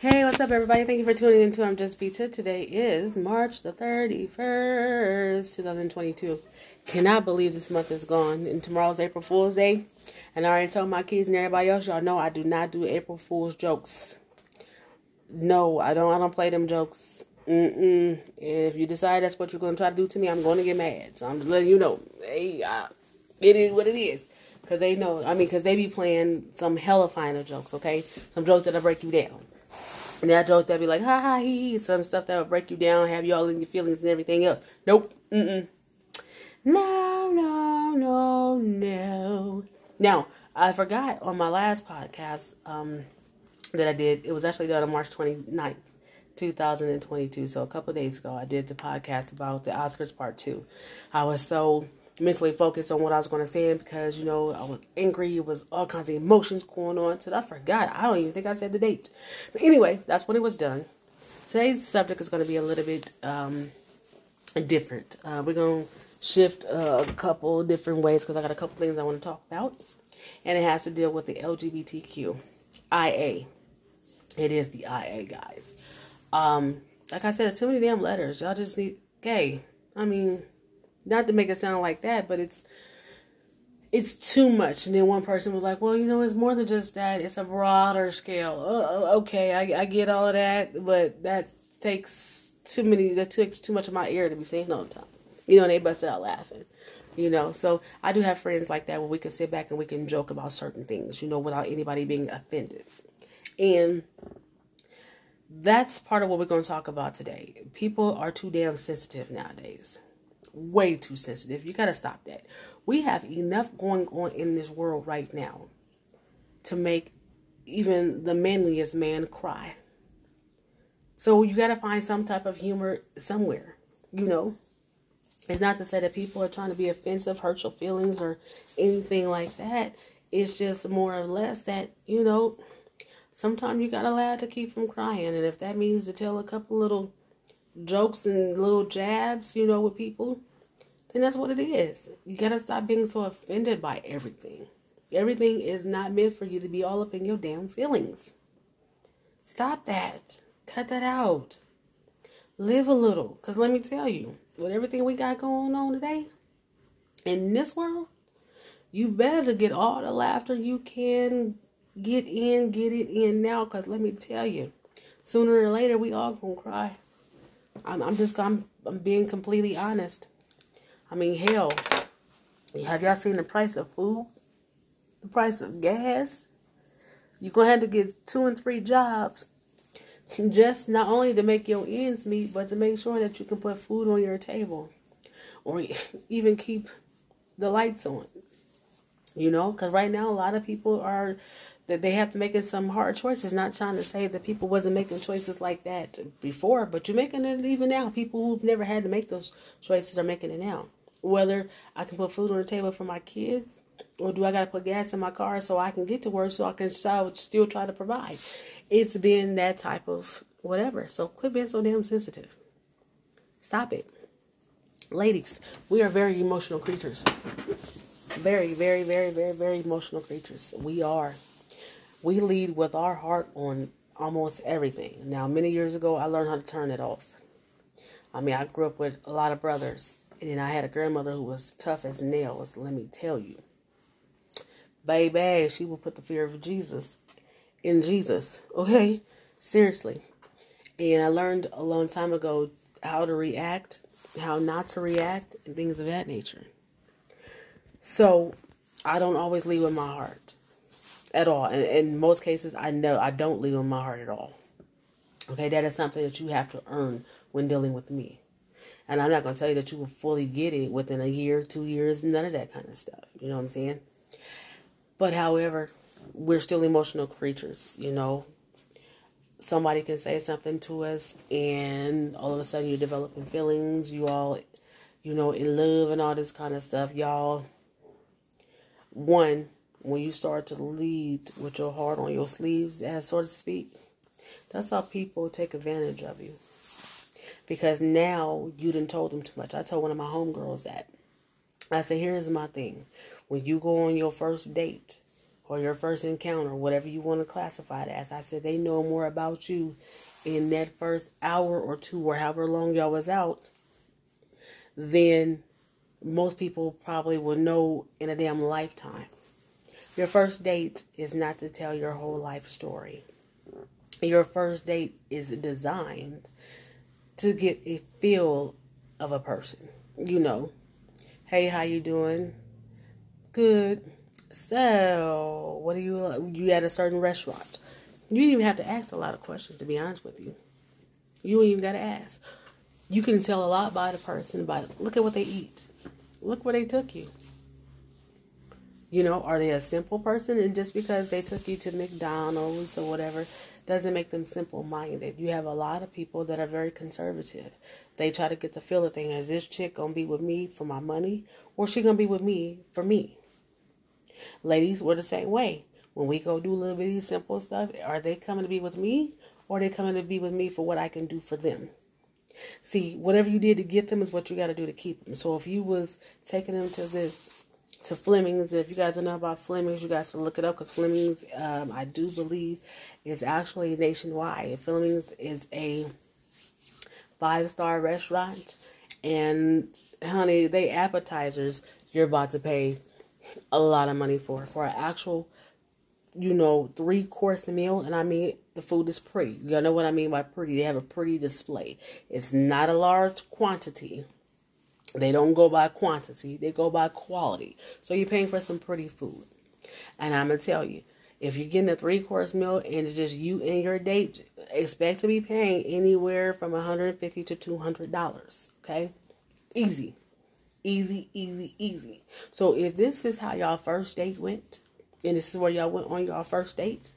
Hey, what's up, everybody? Thank you for tuning in to I'm Just Vita. Today is March the 31st, 2022. Cannot believe this month is gone. And tomorrow's April Fool's Day. And I already told my kids and everybody else, y'all know I do not do April Fool's jokes. No, I don't. I don't play them jokes. Mm-mm. If you decide that's what you're going to try to do to me, I'm going to get mad. So I'm just letting you know. Hey, uh, it is what it is. Because they know. I mean, because they be playing some hella final jokes, okay? Some jokes that'll break you down. And that jokes that be like, ha ha he, some stuff that will break you down, have you all in your feelings and everything else. Nope. Mm-mm. No, no, no, no. Now, I forgot on my last podcast um, that I did, it was actually done on March 29th, 2022. So a couple days ago, I did the podcast about the Oscars Part 2. I was so mentally focused on what I was going to say because, you know, I was angry. It was all kinds of emotions going on. So I forgot. I don't even think I said the date. But anyway, that's when it was done. Today's subject is going to be a little bit um, different. Uh, we're going to shift a couple different ways because I got a couple things I want to talk about. And it has to deal with the LGBTQ. IA. It is the IA, guys. Um, like I said, it's too many damn letters. Y'all just need gay. I mean, not to make it sound like that, but it's it's too much. And then one person was like, "Well, you know, it's more than just that. It's a broader scale." Uh, okay, I, I get all of that, but that takes too many. That takes too much of my ear to be saying all the time. You know, and they busted out laughing. You know, so I do have friends like that where we can sit back and we can joke about certain things. You know, without anybody being offended, and that's part of what we're going to talk about today. People are too damn sensitive nowadays way too sensitive. You got to stop that. We have enough going on in this world right now to make even the manliest man cry. So you got to find some type of humor somewhere, you know. It's not to say that people are trying to be offensive, hurt your feelings, or anything like that. It's just more or less that, you know, sometimes you got to to keep from crying. And if that means to tell a couple little jokes and little jabs, you know, with people, then that's what it is. You gotta stop being so offended by everything. Everything is not meant for you to be all up in your damn feelings. Stop that. Cut that out. Live a little. Because let me tell you, with everything we got going on today, in this world, you better get all the laughter you can get in, get it in now. Because let me tell you, sooner or later, we all gonna cry. I'm, I'm just, I'm, I'm being completely honest. I mean, hell, have y'all seen the price of food? The price of gas? You're going to have to get two and three jobs just not only to make your ends meet, but to make sure that you can put food on your table or even keep the lights on. You know, because right now a lot of people are that they have to make some hard choices. Not trying to say that people wasn't making choices like that before, but you're making it even now. People who've never had to make those choices are making it now whether I can put food on the table for my kids or do I got to put gas in my car so I can get to work so I can still try to provide. It's been that type of whatever. So quit being so damn sensitive. Stop it. Ladies, we are very emotional creatures. Very, very, very, very, very emotional creatures. We are. We lead with our heart on almost everything. Now, many years ago, I learned how to turn it off. I mean, I grew up with a lot of brothers and then I had a grandmother who was tough as nails, let me tell you. Baby, she would put the fear of Jesus in Jesus. Okay? Seriously. And I learned a long time ago how to react, how not to react, and things of that nature. So I don't always leave with my heart at all. And in most cases, I know I don't leave with my heart at all. Okay, that is something that you have to earn when dealing with me. And I'm not going to tell you that you will fully get it within a year, two years, none of that kind of stuff. You know what I'm saying? But however, we're still emotional creatures, you know. Somebody can say something to us, and all of a sudden you're developing feelings. You all, you know, in love and all this kind of stuff. Y'all, one, when you start to lead with your heart on your sleeves, as so to speak, that's how people take advantage of you because now you didn't told them too much. I told one of my homegirls that. I said, here's my thing. When you go on your first date or your first encounter, whatever you want to classify it as. I said they know more about you in that first hour or two or however long y'all was out than most people probably will know in a damn lifetime. Your first date is not to tell your whole life story. Your first date is designed to get a feel of a person. You know, hey, how you doing? Good. So, what are you you at a certain restaurant? You didn't even have to ask a lot of questions to be honest with you. You ain't even got to ask. You can tell a lot by the person by look at what they eat. Look where they took you. You know, are they a simple person? And just because they took you to McDonald's or whatever doesn't make them simple minded. You have a lot of people that are very conservative. They try to get the feel of thing is this chick gonna be with me for my money or she gonna be with me for me? Ladies, we're the same way. When we go do a little bitty simple stuff, are they coming to be with me or are they coming to be with me for what I can do for them? See, whatever you did to get them is what you got to do to keep them. So if you was taking them to this to Fleming's, if you guys don't know about Fleming's, you guys to look it up because Fleming's, um, I do believe, is actually nationwide. Fleming's is a five star restaurant, and honey, they appetizers you're about to pay a lot of money for for an actual you know, three course meal, and I mean the food is pretty. You know what I mean by pretty? They have a pretty display. It's not a large quantity. They don't go by quantity, they go by quality. So you're paying for some pretty food. And I'm gonna tell you, if you're getting a three course meal and it's just you and your date, expect to be paying anywhere from 150 to 200 dollars. Okay, easy, easy, easy, easy. So if this is how y'all first date went, and this is where y'all went on your first date,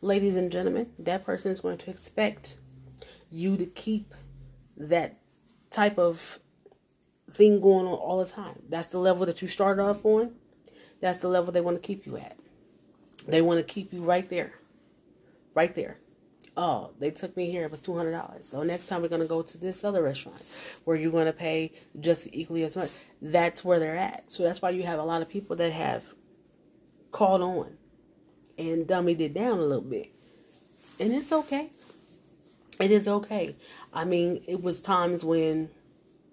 ladies and gentlemen, that person is going to expect you to keep that type of thing going on all the time. That's the level that you started off on. That's the level they want to keep you at. They want to keep you right there. Right there. Oh, they took me here. It was $200. So next time we're going to go to this other restaurant where you're going to pay just equally as much. That's where they're at. So that's why you have a lot of people that have called on and dummied it down a little bit. And it's okay. It is okay. I mean, it was times when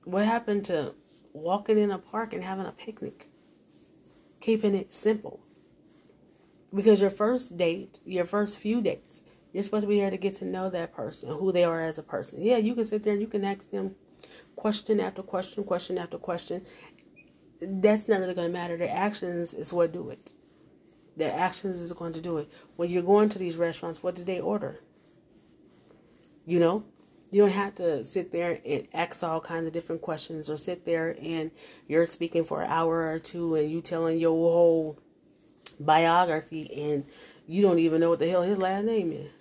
what happened to walking in a park and having a picnic? Keeping it simple. Because your first date, your first few dates, you're supposed to be there to get to know that person, who they are as a person. Yeah, you can sit there and you can ask them question after question, question after question. That's not really going to matter. Their actions is what do it. Their actions is going to do it. When you're going to these restaurants, what did they order? You know, you don't have to sit there and ask all kinds of different questions or sit there and you're speaking for an hour or two and you telling your whole biography and you don't even know what the hell his last name is.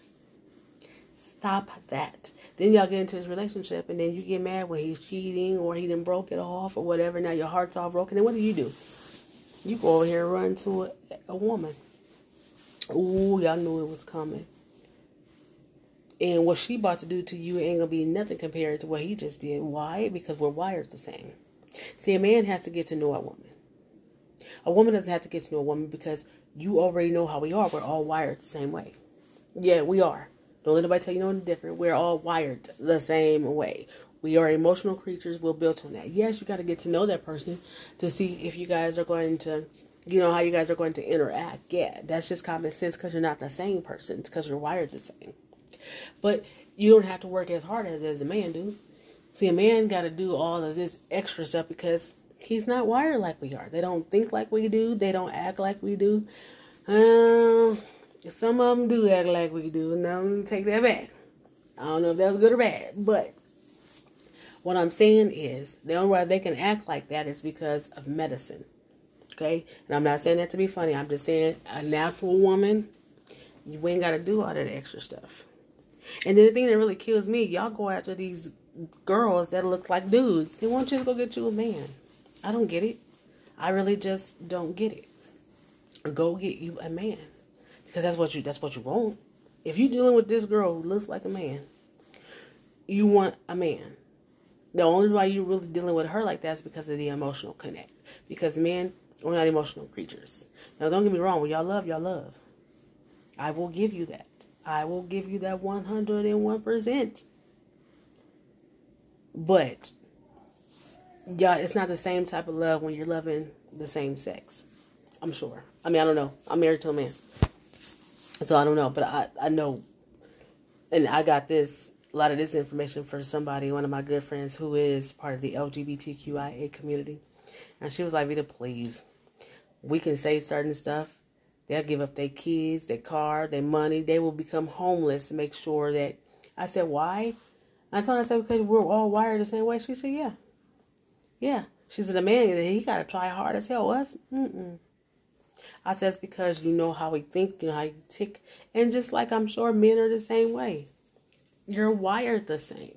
Stop that. Then y'all get into his relationship and then you get mad when he's cheating or he didn't broke it off or whatever. Now your heart's all broken. Then what do you do? You go over here and run to a, a woman. Ooh, y'all knew it was coming. And what she about to do to you ain't gonna be nothing compared to what he just did. Why? Because we're wired the same. See, a man has to get to know a woman. A woman doesn't have to get to know a woman because you already know how we are. We're all wired the same way. Yeah, we are. Don't let anybody tell you no different. We're all wired the same way. We are emotional creatures. We're built on that. Yes, you got to get to know that person to see if you guys are going to, you know, how you guys are going to interact. Yeah, that's just common sense because you're not the same person. Because you're wired the same. But you don't have to work as hard as, as a man do. See, a man got to do all of this extra stuff because he's not wired like we are. They don't think like we do. They don't act like we do. Um, some of them do act like we do. Now, let me take that back. I don't know if that was good or bad, but what I'm saying is the only way they can act like that is because of medicine. Okay? And I'm not saying that to be funny. I'm just saying a natural woman, you ain't got to do all that extra stuff. And then the thing that really kills me, y'all go after these girls that look like dudes. They want you to go get you a man. I don't get it. I really just don't get it. Go get you a man. Because that's what you that's what you want. If you're dealing with this girl who looks like a man, you want a man. The only why you're really dealing with her like that is because of the emotional connect. Because men, We're not emotional creatures. Now, don't get me wrong. When y'all love, y'all love. I will give you that. I will give you that 101%. But, y'all, it's not the same type of love when you're loving the same sex. I'm sure. I mean, I don't know. I'm married to a man. So I don't know. But I, I know. And I got this, a lot of this information for somebody, one of my good friends who is part of the LGBTQIA community. And she was like, Vita, please. We can say certain stuff They'll give up their kids, their car, their money. They will become homeless to make sure that. I said, why? I told her, I said, because we're all wired the same way. She said, yeah. Yeah. She said, a man, he got to try hard as hell. Us? Mm-mm. I said, it's because you know how we think, you know how you tick. And just like I'm sure men are the same way. You're wired the same.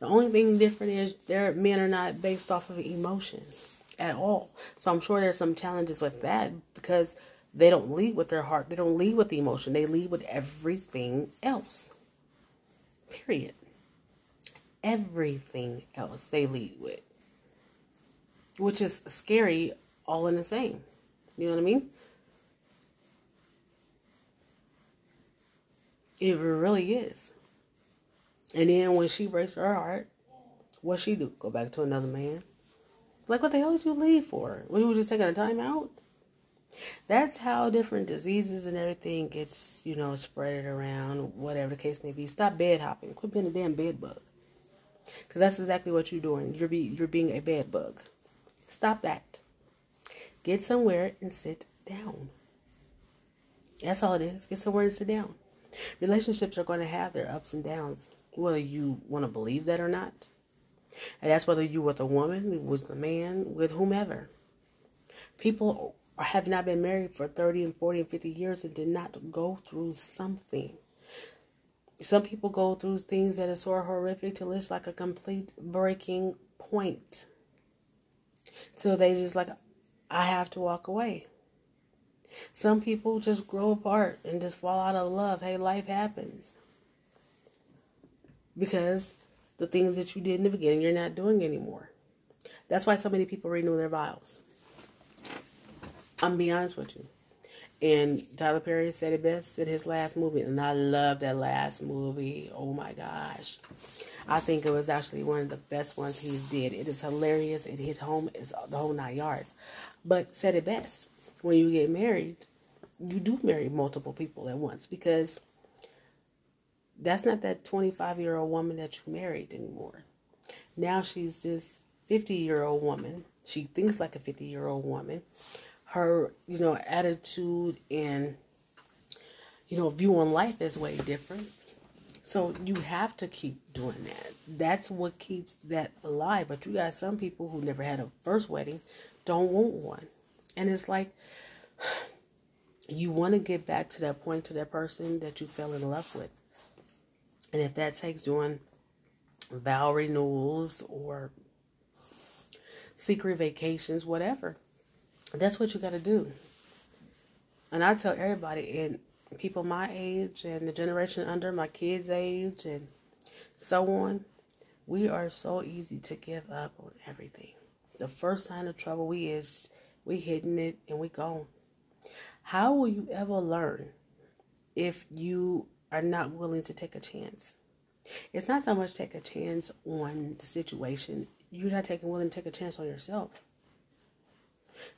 The only thing different is their men are not based off of emotions at all. So I'm sure there's some challenges with that because they don't lead with their heart. They don't lead with the emotion. They lead with everything else. Period. Everything else they lead with. Which is scary all in the same. You know what I mean? It really is. And then when she breaks her heart, what she do? Go back to another man? Like, what the hell did you leave for? Were you just taking a time out? That's how different diseases and everything gets, you know, spread around, whatever the case may be. Stop bed hopping. Quit being a damn bed bug. Because that's exactly what you're doing. You're, be, you're being a bed bug. Stop that. Get somewhere and sit down. That's all it is. Get somewhere and sit down. Relationships are going to have their ups and downs, whether you want to believe that or not. And that's whether you with a woman, with a man, with whomever. People have not been married for 30 and 40 and 50 years and did not go through something. Some people go through things that are so horrific till it's like a complete breaking point. So they just like, I have to walk away. Some people just grow apart and just fall out of love. Hey, life happens. Because the things that you did in the beginning, you're not doing anymore. That's why so many people renew their vows. I'm be honest with you. And Tyler Perry said it best in his last movie, and I love that last movie. Oh my gosh. I think it was actually one of the best ones he did. It is hilarious. It hit home. It's the whole nine yards. But said it best. When you get married, you do marry multiple people at once because that's not that 25 year old woman that you married anymore. Now she's this 50 year old woman. She thinks like a 50 year old woman. Her, you know, attitude and, you know, view on life is way different. So you have to keep doing that. That's what keeps that alive. But you got some people who never had a first wedding don't want one. And it's like you want to get back to that point to that person that you fell in love with. And if that takes doing vow renewals or secret vacations, whatever, that's what you got to do. And I tell everybody, and people my age and the generation under my kids' age and so on, we are so easy to give up on everything. The first sign of trouble we is we hitting it and we gone. How will you ever learn if you are not willing to take a chance. It's not so much take a chance on the situation. You're not taking willing to take a chance on yourself.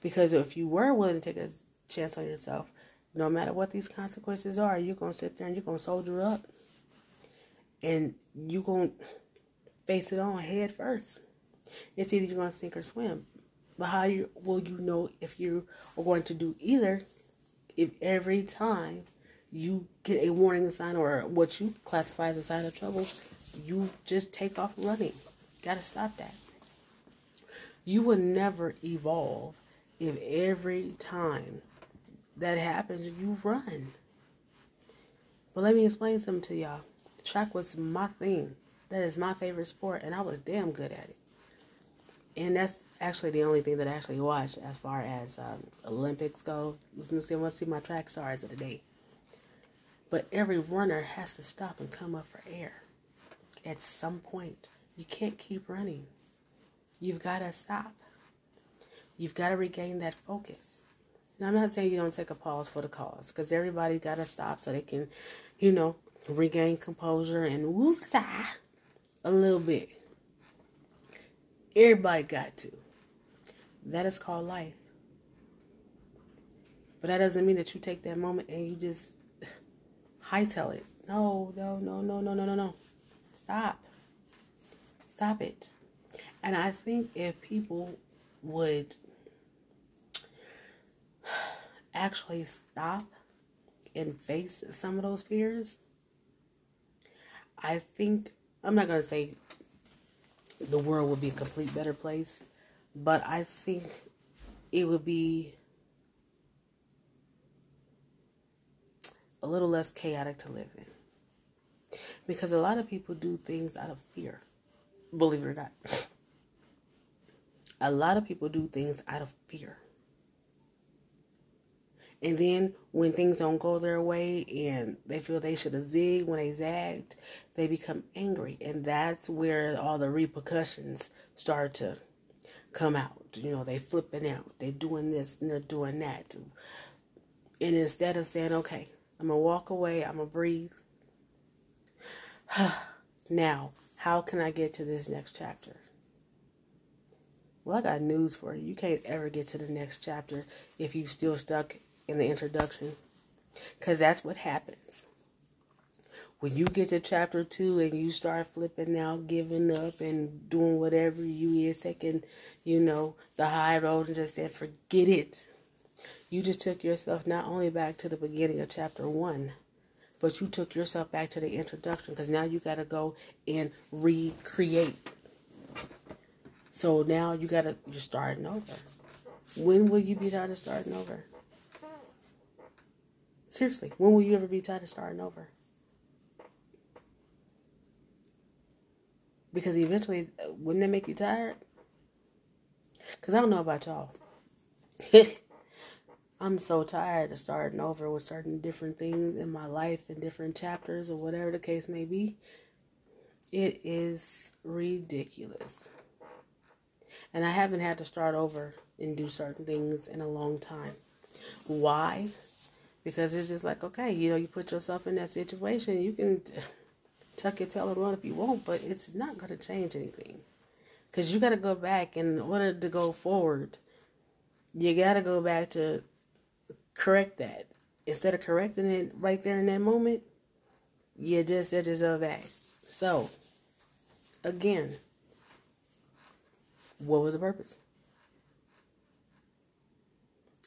Because if you were willing to take a chance on yourself, no matter what these consequences are, you're gonna sit there and you're gonna soldier up. And you're gonna face it on head first. It's either you're gonna sink or swim. But how you, will you know if you are going to do either if every time you get a warning sign or what you classify as a sign of trouble, you just take off running. Gotta stop that. You will never evolve if every time that happens you run. But let me explain something to y'all. Track was my thing. That is my favorite sport, and I was damn good at it. And that's actually the only thing that I actually watch as far as um, Olympics go. Let me see, I want to see my track stars of the day. But every runner has to stop and come up for air at some point. You can't keep running. You've got to stop. you've got to regain that focus. Now, I'm not saying you don't take a pause for the cause, because everybody got to stop so they can, you know, regain composure and woosah a little bit. Everybody got to. That is called life. But that doesn't mean that you take that moment and you just hightail it. No, no, no, no, no, no, no, no. Stop. Stop it. And I think if people would actually stop and face some of those fears, I think, I'm not going to say the world would be a complete better place, but I think it would be a little less chaotic to live in. Because a lot of people do things out of fear, believe it or not. A lot of people do things out of fear. And then when things don't go their way and they feel they should have zigged when they zagged, they become angry. And that's where all the repercussions start to come out. You know, they flipping out. They doing this and they're doing that. And instead of saying, okay, I'm going to walk away, I'm going to breathe. now, how can I get to this next chapter? Well, I got news for you. You can't ever get to the next chapter if you're still stuck in the introduction. Because that's what happens. When you get to chapter two and you start flipping out, giving up, and doing whatever you is taking, you know, the high road and just said, forget it. You just took yourself not only back to the beginning of chapter one, but you took yourself back to the introduction because now you got to go and recreate. So now you got to, you're starting over. When will you be tired of starting over? Seriously, when will you ever be tired of starting over? Because eventually, uh, wouldn't that make you tired? Because I don't know about y'all. I'm so tired of starting over with certain different things in my life and different chapters or whatever the case may be. It is ridiculous. And I haven't had to start over and do certain things in a long time. Why? because it's just like okay you know you put yourself in that situation you can tuck your tail and run if you want but it's not going to change anything because you got to go back in order to go forward you got to go back to correct that. Instead of correcting it right there in that moment you just set yourself back so again what was the purpose?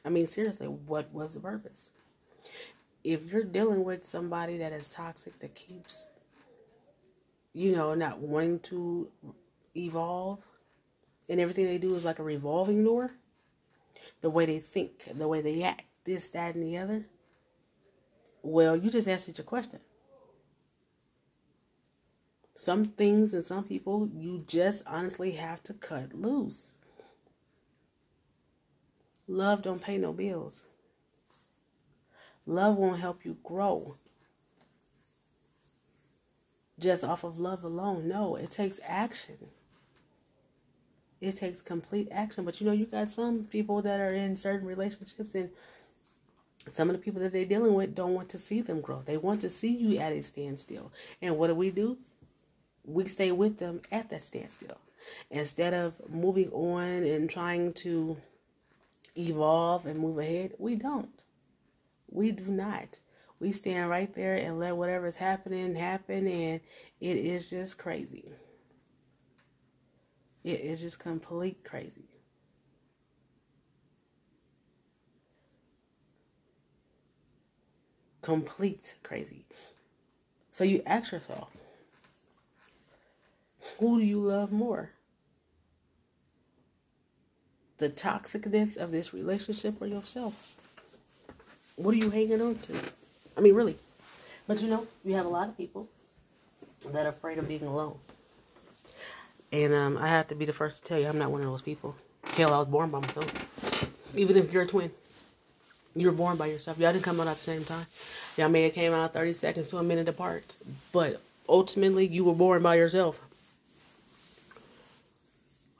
I mean, seriously, what was the purpose? if you're dealing with somebody that is toxic that keeps you know not wanting to evolve and everything they do is like a revolving door the way they think the way they act this that and the other well you just answered your question some things and some people you just honestly have to cut loose love don't pay no bills Love won't help you grow just off of love alone. No, it takes action. It takes complete action. But you know, you got some people that are in certain relationships and some of the people that they're dealing with don't want to see them grow. They want to see you at a standstill. And what do we do? We stay with them at that standstill. Instead of moving on and trying to evolve and move ahead, we don't. We do not. We stand right there and let whatever's happening happen, and it is just crazy. It is just complete crazy. Complete crazy. So you ask yourself, who do you love more? The toxicness of this relationship or yourself? What are you hanging on to? I mean, really. But you know, we have a lot of people that are afraid of being alone. And um, I have to be the first to tell you, I'm not one of those people. Hell, I was born by myself. Even if you're a twin, you were born by yourself. Y'all didn't come out at the same time. Y'all may have came out 30 seconds to a minute apart. But ultimately, you were born by yourself.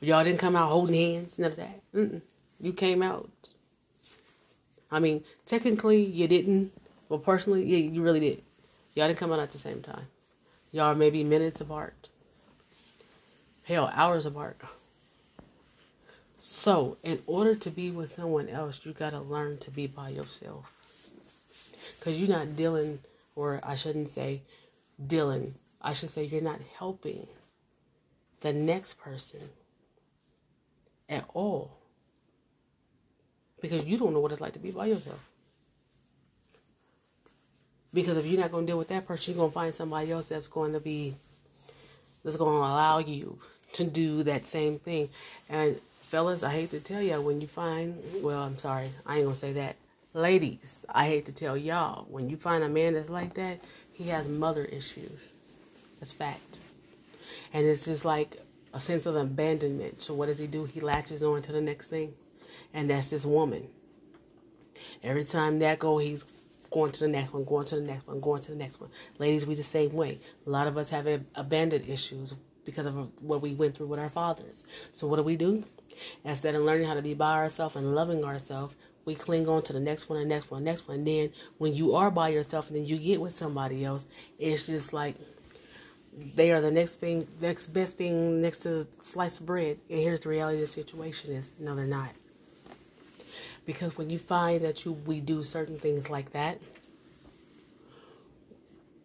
Y'all didn't come out holding hands, none of that. Mm-mm. You came out. I mean, technically you didn't. Well, personally, yeah, you really did. Y'all didn't come out at the same time. Y'all maybe minutes apart. Hell, hours apart. So, in order to be with someone else, you got to learn to be by yourself. Because you're not dealing, or I shouldn't say dealing, I should say you're not helping the next person at all. Because you don't know what it's like to be by yourself. Because if you're not going to deal with that person, you're going to find somebody else that's going to be, that's going to allow you to do that same thing. And fellas, I hate to tell y'all when you find, well, I'm sorry, I ain't to say that. Ladies, I hate to tell y'all, when you find a man that's like that, he has mother issues. That's fact. And it's just like a sense of abandonment. So what does he do? He latches on to the next thing. And that's this woman. Every time that go, he's going to the next one, going to the next one, going to the next one. Ladies, we the same way. A lot of us have abandoned issues because of what we went through with our fathers. So what do we do? Instead of learning how to be by ourselves and loving ourselves, we cling on to the next one, the next one, the next one. And then when you are by yourself and then you get with somebody else, it's just like they are the next thing, next best thing next to slice of bread. And here's the reality of the situation is no, they're not. Because when you find that you we do certain things like that,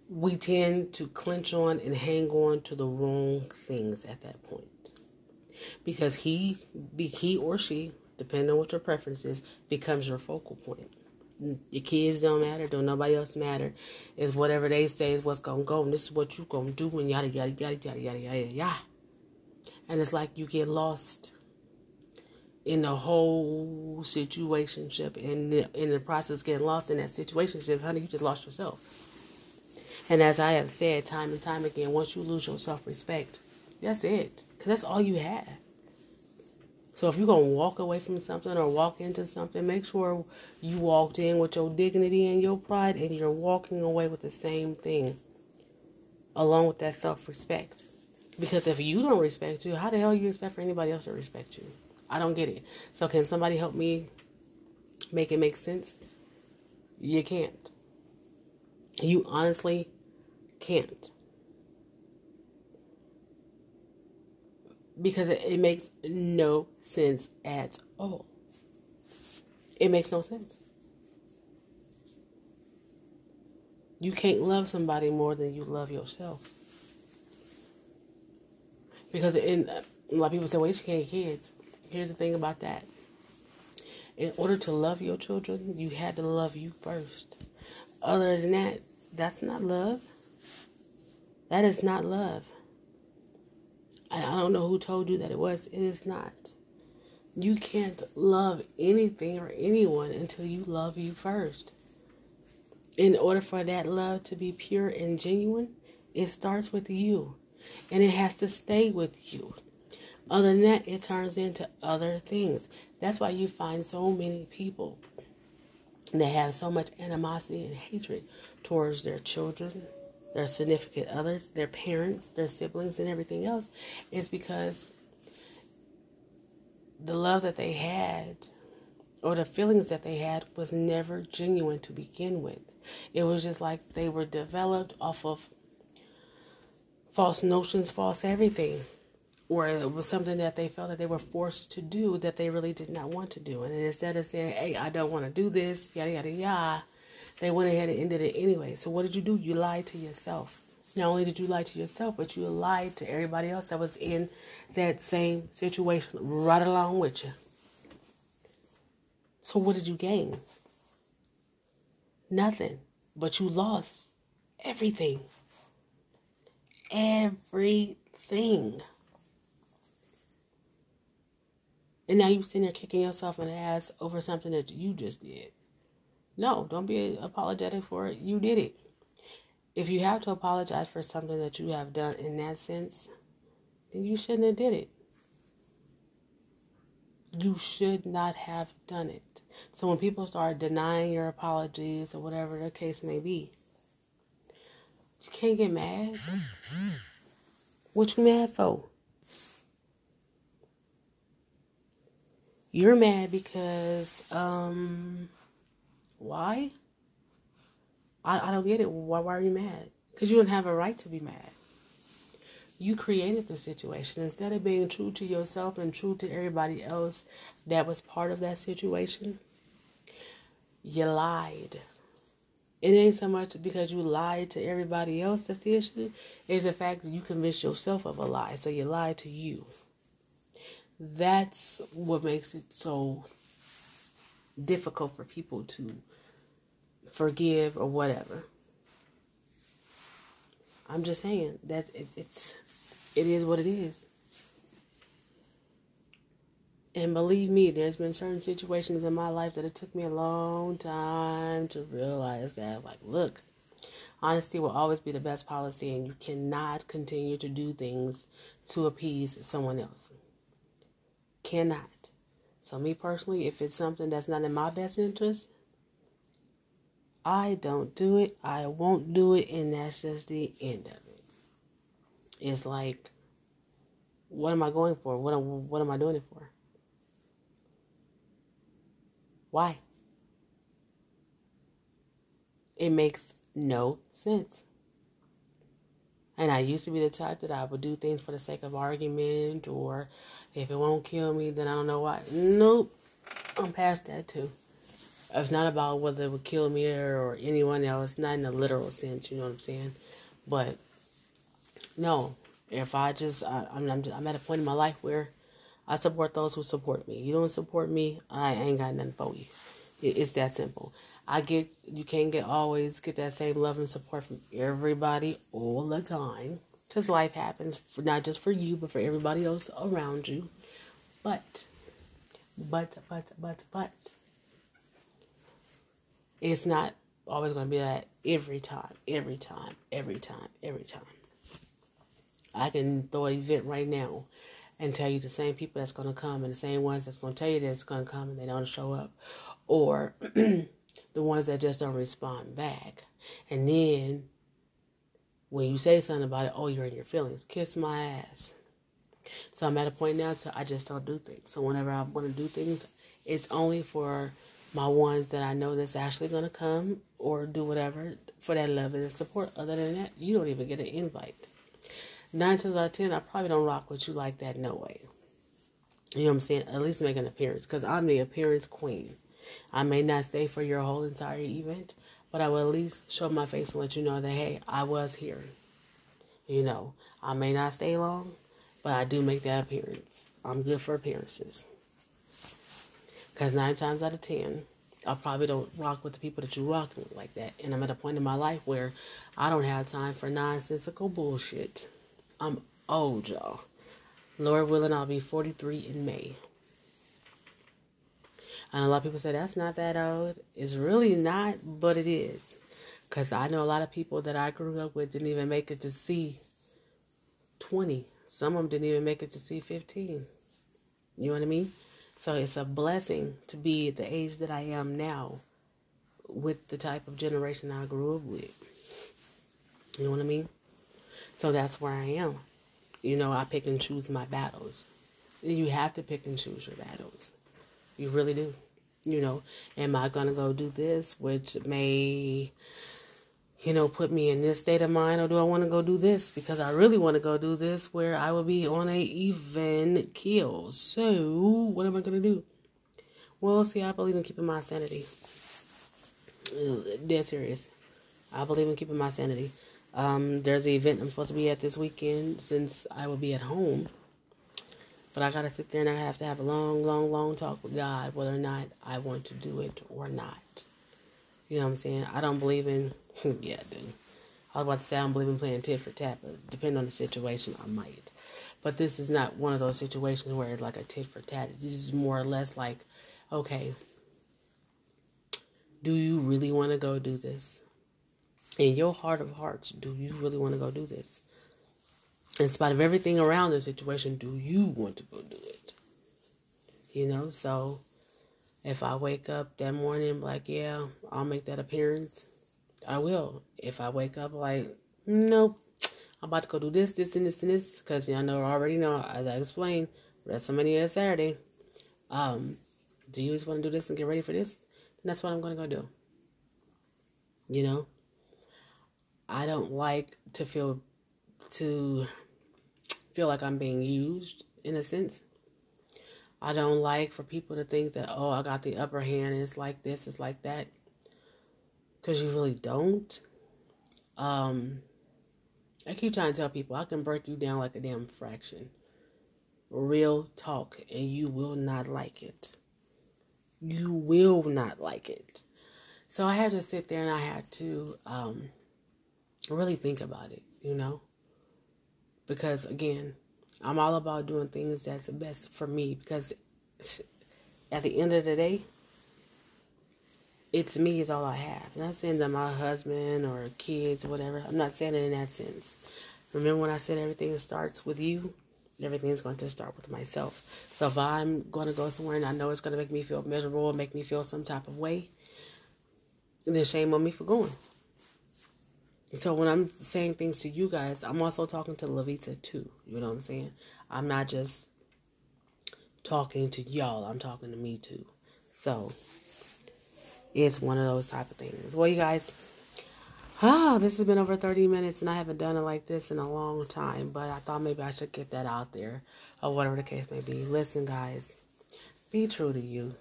we tend to clench on and hang on to the wrong things at that point. Because he, be he or she, depending on what your preference is, becomes your focal point. Your kids don't matter, don't nobody else matter. Is whatever they say is what's gonna go, and this is what you gonna do, and yada yada yada yada yada yada yada. And it's like you get lost in the whole situationship, and in the process getting lost in that situationship, honey, you just lost yourself. And as I have said time and time again, once you lose your self respect, that's it, because that's all you have. So if you're going to walk away from something or walk into something, make sure you walked in with your dignity and your pride and you're walking away with the same thing along with that self-respect. Because if you don't respect you, how the hell you expect for anybody else to respect you? I don't get it. So can somebody help me make it make sense? You can't. You honestly can't. Because it, it makes no sense at all. It makes no sense. You can't love somebody more than you love yourself. Because in a lot of people say, well, she can't kids. Here's the thing about that. In order to love your children, you had to love you first. Other than that, that's not love. That is not love. I don't know who told you that it was. It is not. You can't love anything or anyone until you love you first. In order for that love to be pure and genuine, it starts with you and it has to stay with you. Other than that, it turns into other things. That's why you find so many people that have so much animosity and hatred towards their children, their significant others, their parents, their siblings, and everything else. Is because the love that they had or the feelings that they had was never genuine to begin with. It was just like they were developed off of false notions, false everything. Or it was something that they felt that they were forced to do that they really did not want to do. And instead of saying, hey, I don't want to do this, yada, yada, yada, they went ahead and ended it anyway. So what did you do? You lied to yourself. Not only did you lie to yourself, but you lied to everybody else that was in that same situation right along with you. So, what did you gain? Nothing. But you lost everything. Everything. And now you're sitting there kicking yourself in the ass over something that you just did. No, don't be apologetic for it. You did it. If you have to apologize for something that you have done in that sense, then you shouldn't have did it. You should not have done it. So when people start denying your apologies or whatever the case may be, you can't get mad. What you mad for? You're mad because, um, why? I, I don't get it. Why, why are you mad? Because you don't have a right to be mad. You created the situation. Instead of being true to yourself and true to everybody else that was part of that situation, you lied. It ain't so much because you lied to everybody else that's the issue. It's the fact that you convinced yourself of a lie. So you lied to you. That's what makes it so difficult for people to forgive or whatever. I'm just saying that it, it's it is what it is. And believe me, there's been certain situations in my life that it took me a long time to realize that, like, look, honesty will always be the best policy, and you cannot continue to do things to appease someone else. Cannot. So, me personally, if it's something that's not in my best interest, I don't do it. I won't do it, and that's just the end of it. It's like, what am I going for? What what am I doing it for? Why? It makes no sense. And I used to be the type that I would do things for the sake of argument or if it won't kill me, then I don't know why. Nope. I'm past that too. It's not about whether it would kill me or anyone else, not in a literal sense, you know what I'm saying? But no, if I just, I, am I'm, I'm at a point in my life where I support those who support me. You don't support me, I ain't got nothing for you. It's that simple. I get you can't get always get that same love and support from everybody all the time because life happens for, not just for you but for everybody else around you. But, but, but, but, but, it's not always going to be that every time, every time, every time, every time. I can throw an event right now and tell you the same people that's going to come and the same ones that's going to tell you that's going to come and they don't show up or the ones that just don't respond back and then when you say something about it oh you're in your feelings kiss my ass so i'm at a point now to i just don't do things so whenever i want to do things it's only for my ones that i know that's actually to come or do whatever for that love and support other than that you don't even get an invite nine times out of ten, I probably don't rock with you like that. No way. You know what I'm saying? At least make an appearance because I'm the appearance queen. I may not stay for your whole entire event, but I will at least show my face and let you know that hey, I was here. You know, I may not stay long, but I do make that appearance. I'm good for appearances. Because nine times out of ten, I probably don't rock with the people that you rock with like that. And I'm at a point in my life where I don't have time for nonsensical bullshit. I'm old, y'all. Lord willing, I'll be 43 in May. And a lot of people say that's not that old. It's really not, but it is. Because I know a lot of people that I grew up with didn't even make it to see 20. Some of them didn't even make it to see 15. You know what I mean? So it's a blessing to be at the age that I am now with the type of generation I grew up with. You know what I mean? So that's where I am. You know, I pick and choose my battles. You have to pick and choose your battles. You really do. You know, am I going to go do this, which may, you know, put me in this state of mind, or do I want to go do this because I really want to go do this where I will be on a even keel? So, what am I going to do? Well, see, I believe in keeping my sanity. Dead serious. I believe in keeping my sanity. Um, there's an event I'm supposed to be at this weekend since I will be at home. But I gotta sit there and I have to have a long, long, long talk with God whether or not I want to do it or not. You know what I'm saying? I don't believe in yeah, dude. I was about to say I don't believe in playing tit for tat, but depending on the situation, I might. But this is not one of those situations where it's like a tit for tat. This is more or less like, okay, do you really want to go do this? in your heart of hearts, do you really want to go do this? In spite of everything around the situation, do you want to go do it? You know, so if I wake up that morning like, yeah, I'll make that appearance, I will. If I wake up like, nope, I'm about to go do this, this, and this, and this, because y'all know, already know, as I explained, WrestleMania is Saturday. Um, Do you just want to do this and get ready for this? That's what I'm going to go do. You know? I don't like to feel to feel like I'm being used in a sense. I don't like for people to think that, oh, I got the upper hand, it's like this, it's like that. Because you really don't. Um, I keep trying to tell people I can break you down like a damn fraction. Real talk, and you will not like it. You will not like it. So I had to sit there and I had to um, really think about it, you know? Because again, I'm all about doing things that's the best for me because at the end of the day, it's me is all I have. I'm not saying that my husband or kids or whatever. I'm not saying it in that sense. Remember when I said everything starts with you? Everything's going to start with myself. So if I'm going to go somewhere and I know it's going to make me feel miserable make me feel some type of way, then shame on me for going. So when I'm saying things to you guys, I'm also talking to Lavita too. You know what I'm saying? I'm not just talking to y'all. I'm talking to me too. So it's one of those type of things. Well, you guys, ah, this has been over 30 minutes and I haven't done it like this in a long time, but I thought maybe I should get that out there or whatever the case may be. Listen, guys, be true to you.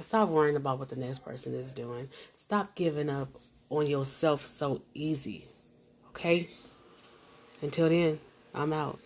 Stop worrying about what the next person is doing. Stop giving up on yourself so easy. Okay? Until then, I'm out.